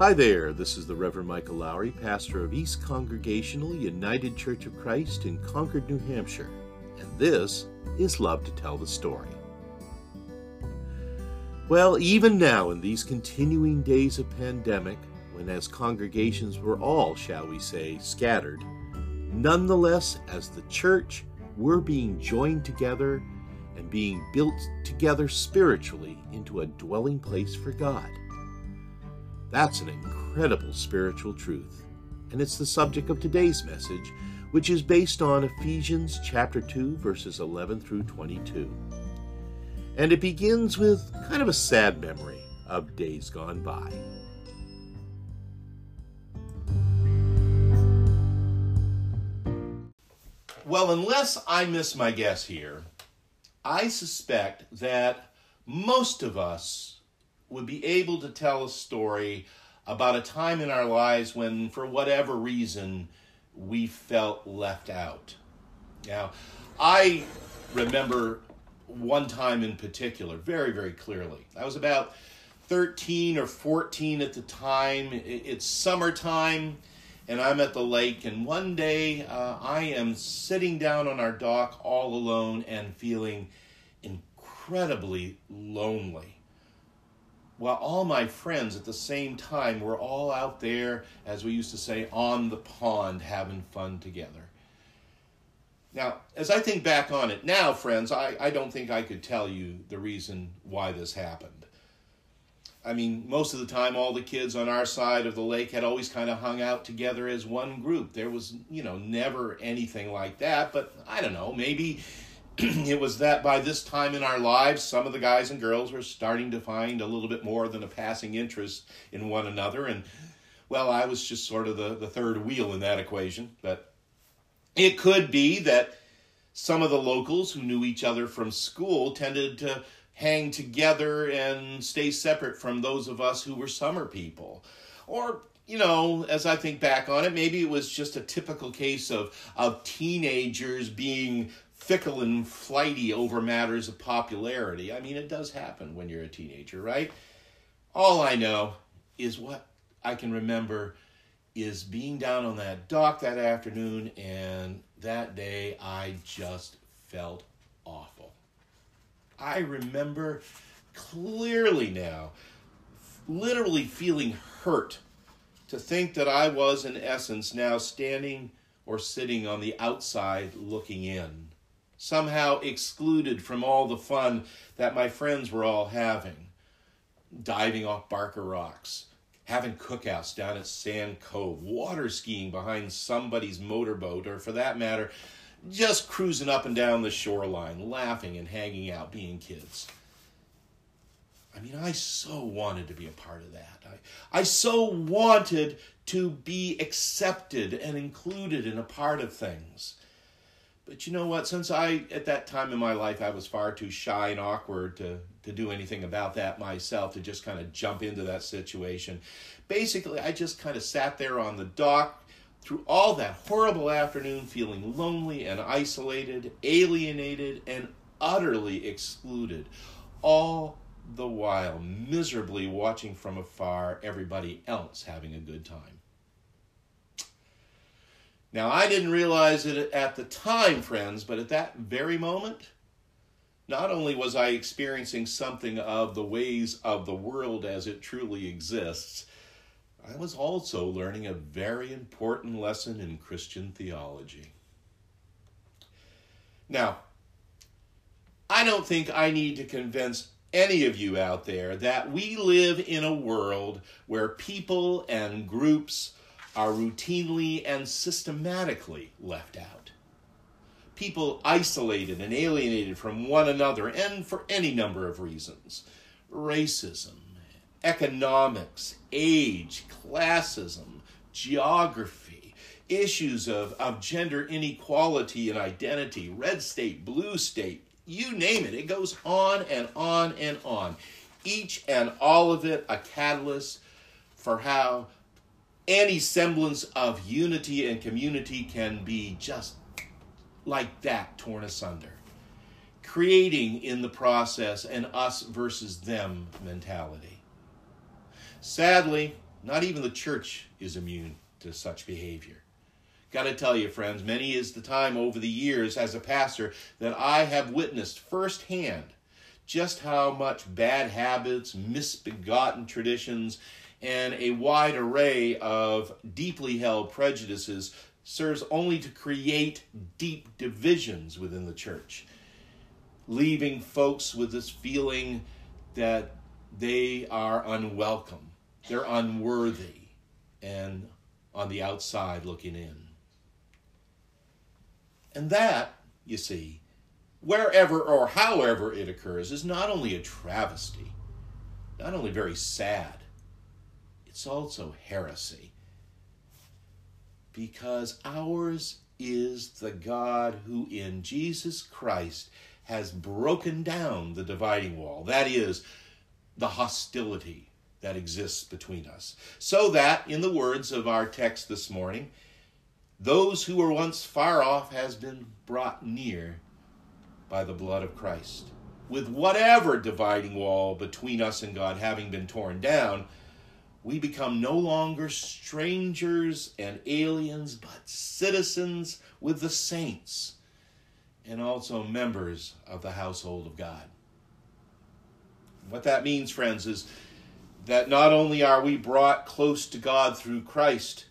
Hi there, this is the Reverend Michael Lowry, pastor of East Congregational United Church of Christ in Concord, New Hampshire, and this is Love to Tell the Story. Well, even now in these continuing days of pandemic, when as congregations were all, shall we say, scattered, nonetheless, as the church, we're being joined together and being built together spiritually into a dwelling place for God. That's an incredible spiritual truth, and it's the subject of today's message, which is based on Ephesians chapter 2 verses 11 through 22. And it begins with kind of a sad memory of days gone by. Well, unless I miss my guess here, I suspect that most of us would be able to tell a story about a time in our lives when, for whatever reason, we felt left out. Now, I remember one time in particular very, very clearly. I was about 13 or 14 at the time. It's summertime and I'm at the lake. And one day uh, I am sitting down on our dock all alone and feeling incredibly lonely. While all my friends at the same time were all out there, as we used to say, on the pond having fun together. Now, as I think back on it now, friends, I, I don't think I could tell you the reason why this happened. I mean, most of the time, all the kids on our side of the lake had always kind of hung out together as one group. There was, you know, never anything like that. But I don't know, maybe it was that by this time in our lives, some of the guys and girls were starting to find a little bit more than a passing interest in one another. And, well, I was just sort of the, the third wheel in that equation. But it could be that some of the locals who knew each other from school tended to hang together and stay separate from those of us who were summer people. Or, you know, as I think back on it, maybe it was just a typical case of, of teenagers being fickle and flighty over matters of popularity. I mean, it does happen when you're a teenager, right? All I know is what I can remember is being down on that dock that afternoon, and that day I just felt awful. I remember clearly now, literally feeling hurt to think that I was, in essence, now standing or sitting on the outside looking in, somehow excluded from all the fun that my friends were all having, diving off Barker Rocks, having cookouts down at Sand Cove, water skiing behind somebody's motorboat, or for that matter, just cruising up and down the shoreline, laughing and hanging out, being kids. I mean, I so wanted to be a part of that. I, I so wanted to be accepted and included in a part of things. But you know what? Since I, at that time in my life, I was far too shy and awkward to, to do anything about that myself, to just kind of jump into that situation. Basically, I just kind of sat there on the dock, through all that horrible afternoon feeling lonely and isolated, alienated, and utterly excluded, all the while miserably watching from afar everybody else having a good time. Now, I didn't realize it at the time, friends, but at that very moment, not only was I experiencing something of the ways of the world as it truly exists, I was also learning a very important lesson in Christian theology. Now, I don't think I need to convince any of you out there that we live in a world where people and groups are routinely and systematically left out. People isolated and alienated from one another, and for any number of reasons racism, economics, age, classism, geography, issues of, of gender inequality and identity, red state, blue state, you name it. It goes on and on and on. Each and all of it a catalyst for how any semblance of unity and community can be just like that torn asunder, creating in the process an us versus them mentality. Sadly, Not even the church is immune to such behavior. Got to tell you, friends, many is the time over the years as a pastor that I have witnessed firsthand just how much bad habits, misbegotten traditions, and a wide array of deeply held prejudices serves only to create deep divisions within the church, leaving folks with this feeling that they are unwelcome, they're unworthy, and on the outside looking in. And that, you see, wherever or however it occurs, is not only a travesty, not only very sad, it's also heresy. Because ours is the God who in Jesus Christ has broken down the dividing wall. That is, the hostility that exists between us. So that, in the words of our text this morning, those who were once far off has been brought near by the blood of Christ. With whatever dividing wall between us and God having been torn down, we become no longer strangers and aliens, but citizens with the saints and also members of the household of God. What that means, friends, is that not only are we brought close to God through Christ,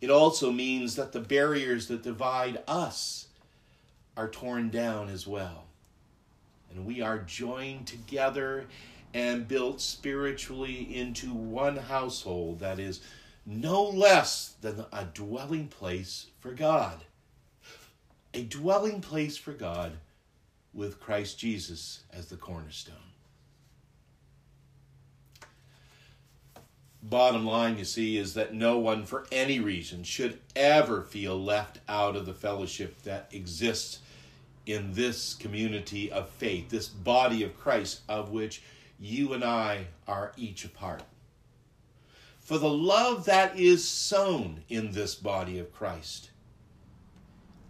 it also means that the barriers that divide us are torn down as well. And we are joined together and built spiritually into one household that is no less than a dwelling place for God. A dwelling place for God with Christ Jesus as the cornerstone. Bottom line, you see, is that no one for any reason should ever feel left out of the fellowship that exists in this community of faith, this body of Christ, of which you and I are each a part. For the love that is sown in this body of Christ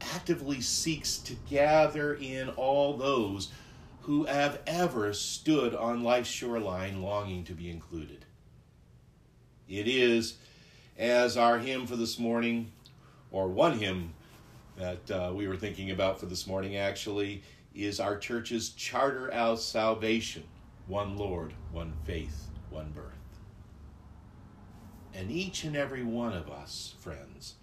actively seeks to gather in all those who have ever stood on life's shoreline longing to be included. It is, as our hymn for this morning, or one hymn that uh, we were thinking about for this morning actually, is our church's charter of salvation one Lord, one faith, one birth. And each and every one of us, friends,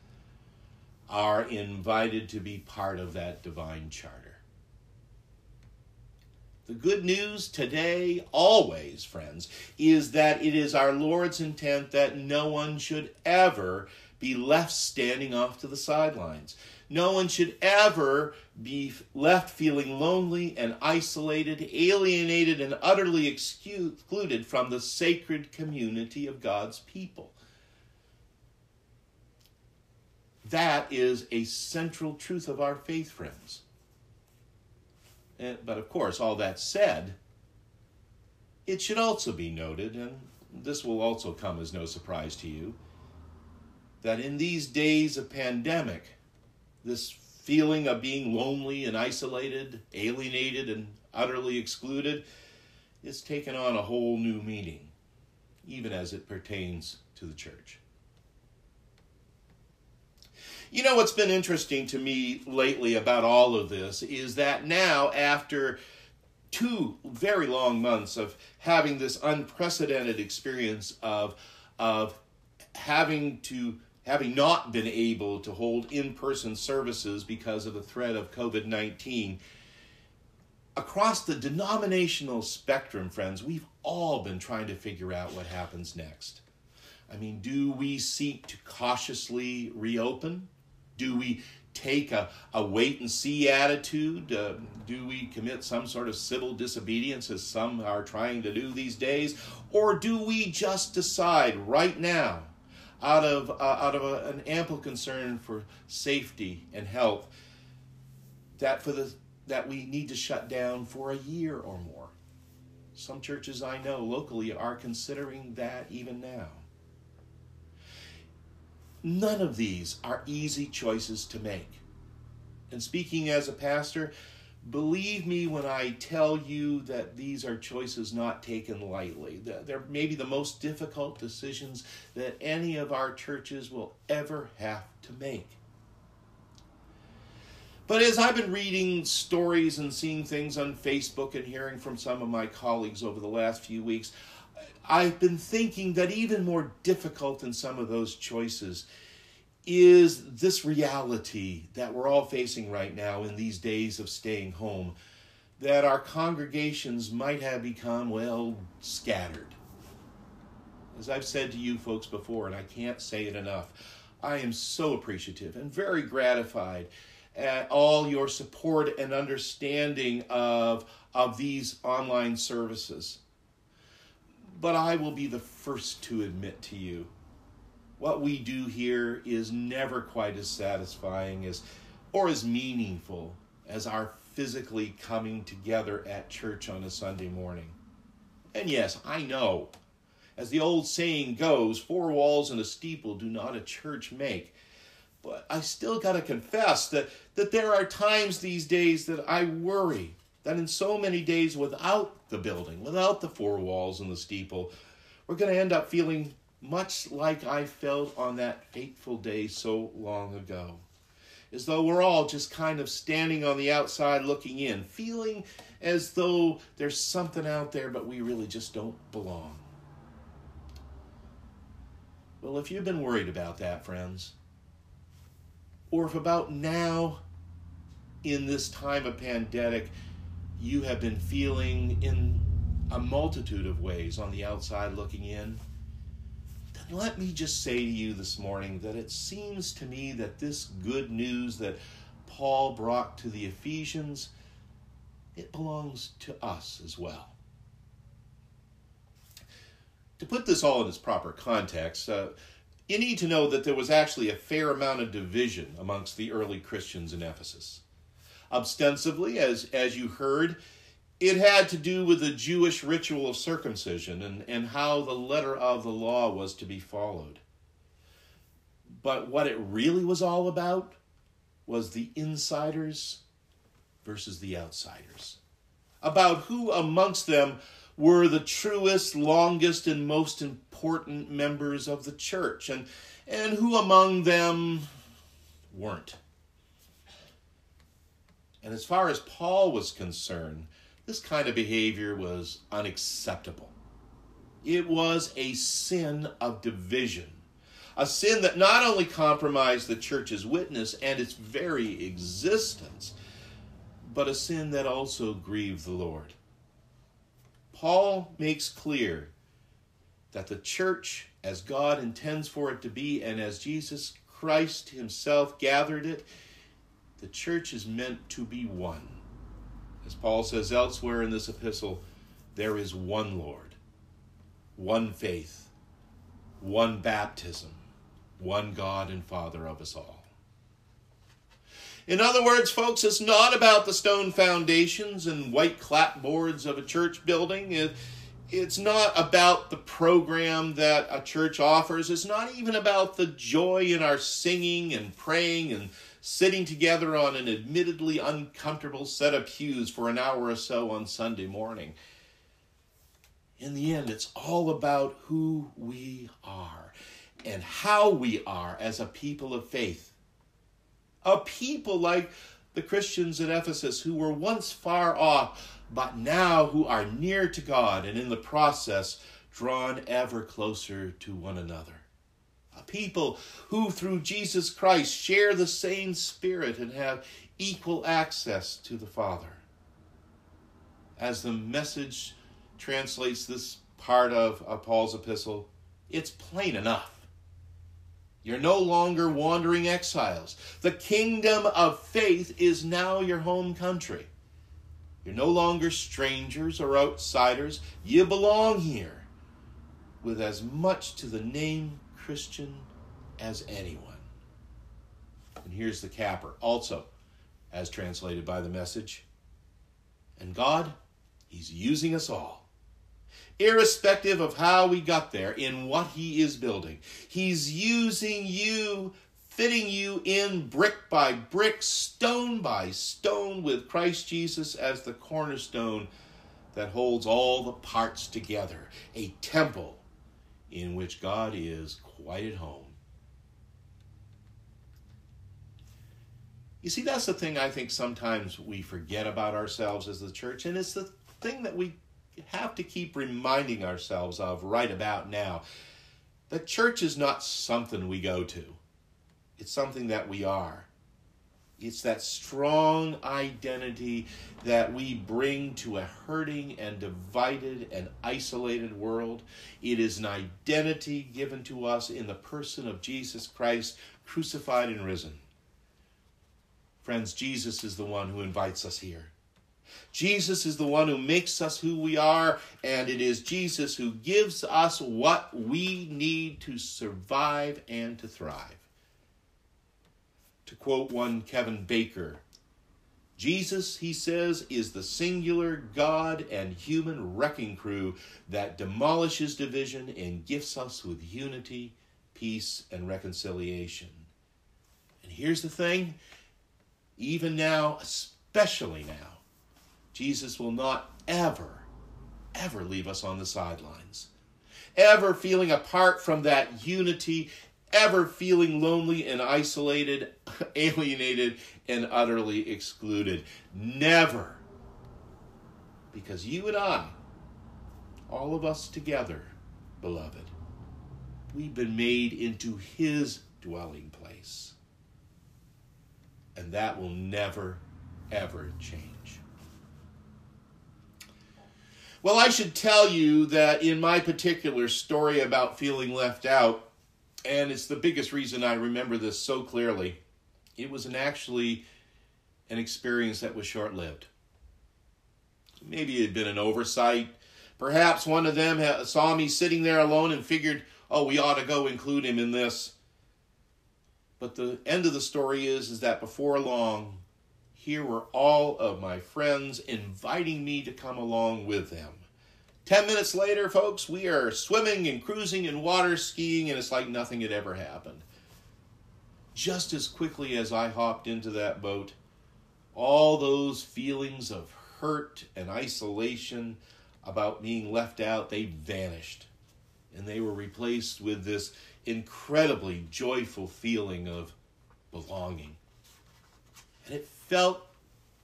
are invited to be part of that divine charter. The good news today, always, friends, is that it is our Lord's intent that no one should ever be left standing off to the sidelines. No one should ever be left feeling lonely and isolated, alienated, and utterly excluded from the sacred community of God's people. That is a central truth of our faith, friends. And, but of course, all that said, it should also be noted, and this will also come as no surprise to you, that in these days of pandemic, this feeling of being lonely and isolated, alienated and utterly excluded, is taken on a whole new meaning, even as it pertains to the church. You know what's been interesting to me lately about all of this is that now, after two very long months of having this unprecedented experience of, of having to having not been able to hold in person services because of the threat of COVID 19, across the denominational spectrum, friends, we've all been trying to figure out what happens next. I mean, do we seek to cautiously reopen? Do we take a, a wait and see attitude? Uh, do we commit some sort of civil disobedience as some are trying to do these days? Or do we just decide right now out of, uh, out of a, an ample concern for safety and health that, for the, that we need to shut down for a year or more. Some churches I know locally are considering that even now. None of these are easy choices to make. And speaking as a pastor, Believe me when I tell you that these are choices not taken lightly. They're maybe the most difficult decisions that any of our churches will ever have to make. But as I've been reading stories and seeing things on Facebook and hearing from some of my colleagues over the last few weeks, I've been thinking that even more difficult than some of those choices is this reality that we're all facing right now in these days of staying home that our congregations might have become, well, scattered. As I've said to you folks before, and I can't say it enough, I am so appreciative and very gratified at all your support and understanding of, of these online services. But I will be the first to admit to you what we do here is never quite as satisfying as or as meaningful as our physically coming together at church on a Sunday morning. And yes, I know, as the old saying goes, four walls and a steeple do not a church make. But I still got to confess that, that there are times these days that I worry that in so many days without the building, without the four walls and the steeple, we're going to end up feeling much like I felt on that fateful day so long ago. As though we're all just kind of standing on the outside looking in, feeling as though there's something out there, but we really just don't belong. Well, if you've been worried about that, friends, or if about now in this time of pandemic you have been feeling in a multitude of ways on the outside looking in, let me just say to you this morning that it seems to me that this good news that Paul brought to the Ephesians it belongs to us as well. To put this all in its proper context, uh, you need to know that there was actually a fair amount of division amongst the early Christians in Ephesus. Ostensibly, as, as you heard, it had to do with the Jewish ritual of circumcision and, and how the letter of the law was to be followed. But what it really was all about was the insiders versus the outsiders. About who amongst them were the truest, longest, and most important members of the church, and, and who among them weren't. And as far as Paul was concerned, this kind of behavior was unacceptable. It was a sin of division, a sin that not only compromised the church's witness and its very existence, but a sin that also grieved the Lord. Paul makes clear that the church, as God intends for it to be, and as Jesus Christ Himself gathered it, the church is meant to be one. As Paul says elsewhere in this epistle, there is one Lord, one faith, one baptism, one God and Father of us all. In other words, folks, it's not about the stone foundations and white clapboards of a church building. It, it's not about the program that a church offers. It's not even about the joy in our singing and praying and sitting together on an admittedly uncomfortable set of pews for an hour or so on Sunday morning. In the end, it's all about who we are and how we are as a people of faith. A people like the Christians at Ephesus who were once far off, but now who are near to God and in the process drawn ever closer to one another people who through Jesus Christ share the same Spirit and have equal access to the Father. As the message translates this part of, of Paul's epistle, it's plain enough. You're no longer wandering exiles. The kingdom of faith is now your home country. You're no longer strangers or outsiders. You belong here with as much to the name Christian as anyone. And here's the capper, also as translated by the message. And God, He's using us all. Irrespective of how we got there, in what He is building, He's using you fitting you in brick by brick, stone by stone, with Christ Jesus as the cornerstone that holds all the parts together. A temple in which God is quite at home. You see, that's the thing I think sometimes we forget about ourselves as the church, and it's the thing that we have to keep reminding ourselves of right about now. That church is not something we go to, it's something that we are. It's that strong identity that we bring to a hurting and divided and isolated world. It is an identity given to us in the person of Jesus Christ, crucified and risen. Friends, Jesus is the one who invites us here. Jesus is the one who makes us who we are, and it is Jesus who gives us what we need to survive and to thrive. To quote one Kevin Baker, Jesus, he says, is the singular God and human wrecking crew that demolishes division and gifts us with unity, peace, and reconciliation. And here's the thing even now, especially now, Jesus will not ever, ever leave us on the sidelines. Ever feeling apart from that unity, ever feeling lonely and isolated, alienated, and utterly excluded. Never. Because you and I, all of us together, beloved, we've been made into His dwelling place. And that will never, ever change. Well, I should tell you that in my particular story about feeling left out, and it's the biggest reason I remember this so clearly, it was an actually an experience that was short lived. Maybe it had been an oversight. Perhaps one of them saw me sitting there alone and figured, oh, we ought to go include him in this. But the end of the story is, is that before long, here were all of my friends inviting me to come along with them. Ten minutes later, folks, we are swimming and cruising and water skiing, and it's like nothing had ever happened. Just as quickly as I hopped into that boat, all those feelings of hurt and isolation about being left out, they vanished. And they were replaced with this incredibly joyful feeling of belonging. And it felt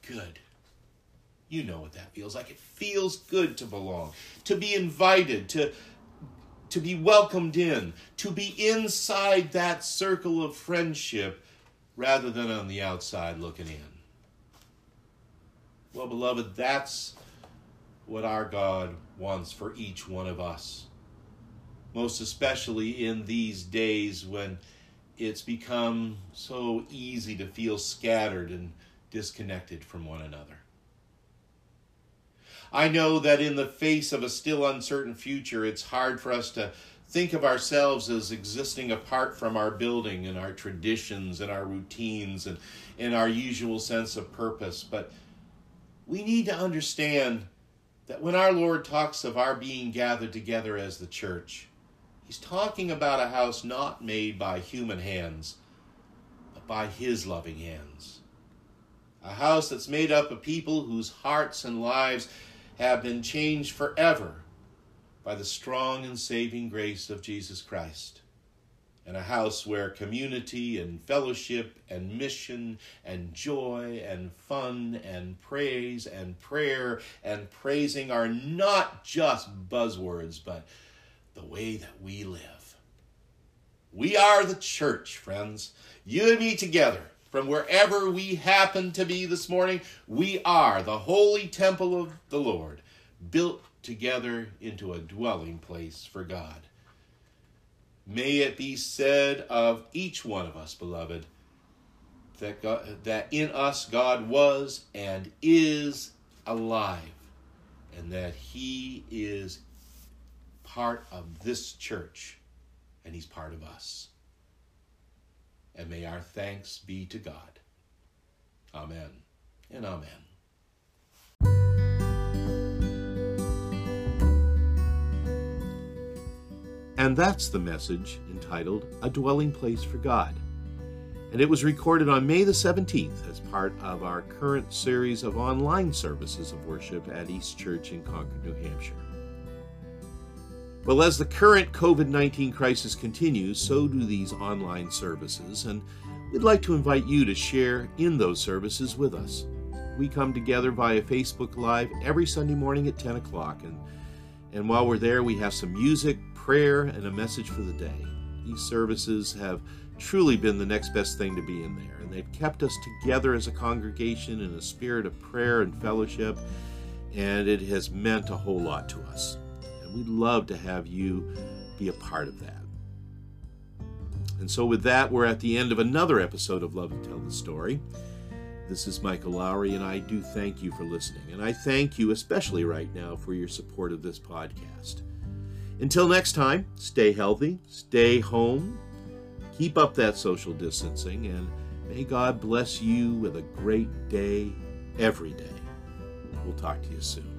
good. You know what that feels like. It feels good to belong, to be invited, to, to be welcomed in, to be inside that circle of friendship rather than on the outside looking in. Well, beloved, that's what our God wants for each one of us. Most especially in these days when it's become so easy to feel scattered and disconnected from one another. I know that in the face of a still uncertain future, it's hard for us to think of ourselves as existing apart from our building and our traditions and our routines and, and our usual sense of purpose. But we need to understand that when our Lord talks of our being gathered together as the church, He's talking about a house not made by human hands, but by His loving hands a house that's made up of people whose hearts and lives have been changed forever by the strong and saving grace of Jesus Christ. And a house where community and fellowship and mission and joy and fun and praise and prayer and praising are not just buzzwords, but the way that we live. We are the church, friends. You and me together from wherever we happen to be this morning, we are the holy temple of the Lord, built together into a dwelling place for God. May it be said of each one of us, beloved, that, God, that in us God was and is alive, and that He is part of this church, and He's part of us and may our thanks be to God. Amen and amen. And that's the message entitled A Dwelling Place for God. and it was recorded on May the 17th as part of our current series of online services of worship at East Church in Concord, New Hampshire. Well, as the current COVID 19 crisis continues, so do these online services, and we'd like to invite you to share in those services with us. We come together via Facebook Live every Sunday morning at 10 o'clock, and, and while we're there, we have some music, prayer, and a message for the day. These services have truly been the next best thing to be in there, and they've kept us together as a congregation in a spirit of prayer and fellowship, and it has meant a whole lot to us. We'd love to have you be a part of that. And so, with that, we're at the end of another episode of Love to Tell the Story. This is Michael Lowry, and I do thank you for listening. And I thank you, especially right now, for your support of this podcast. Until next time, stay healthy, stay home, keep up that social distancing, and may God bless you with a great day every day. We'll talk to you soon.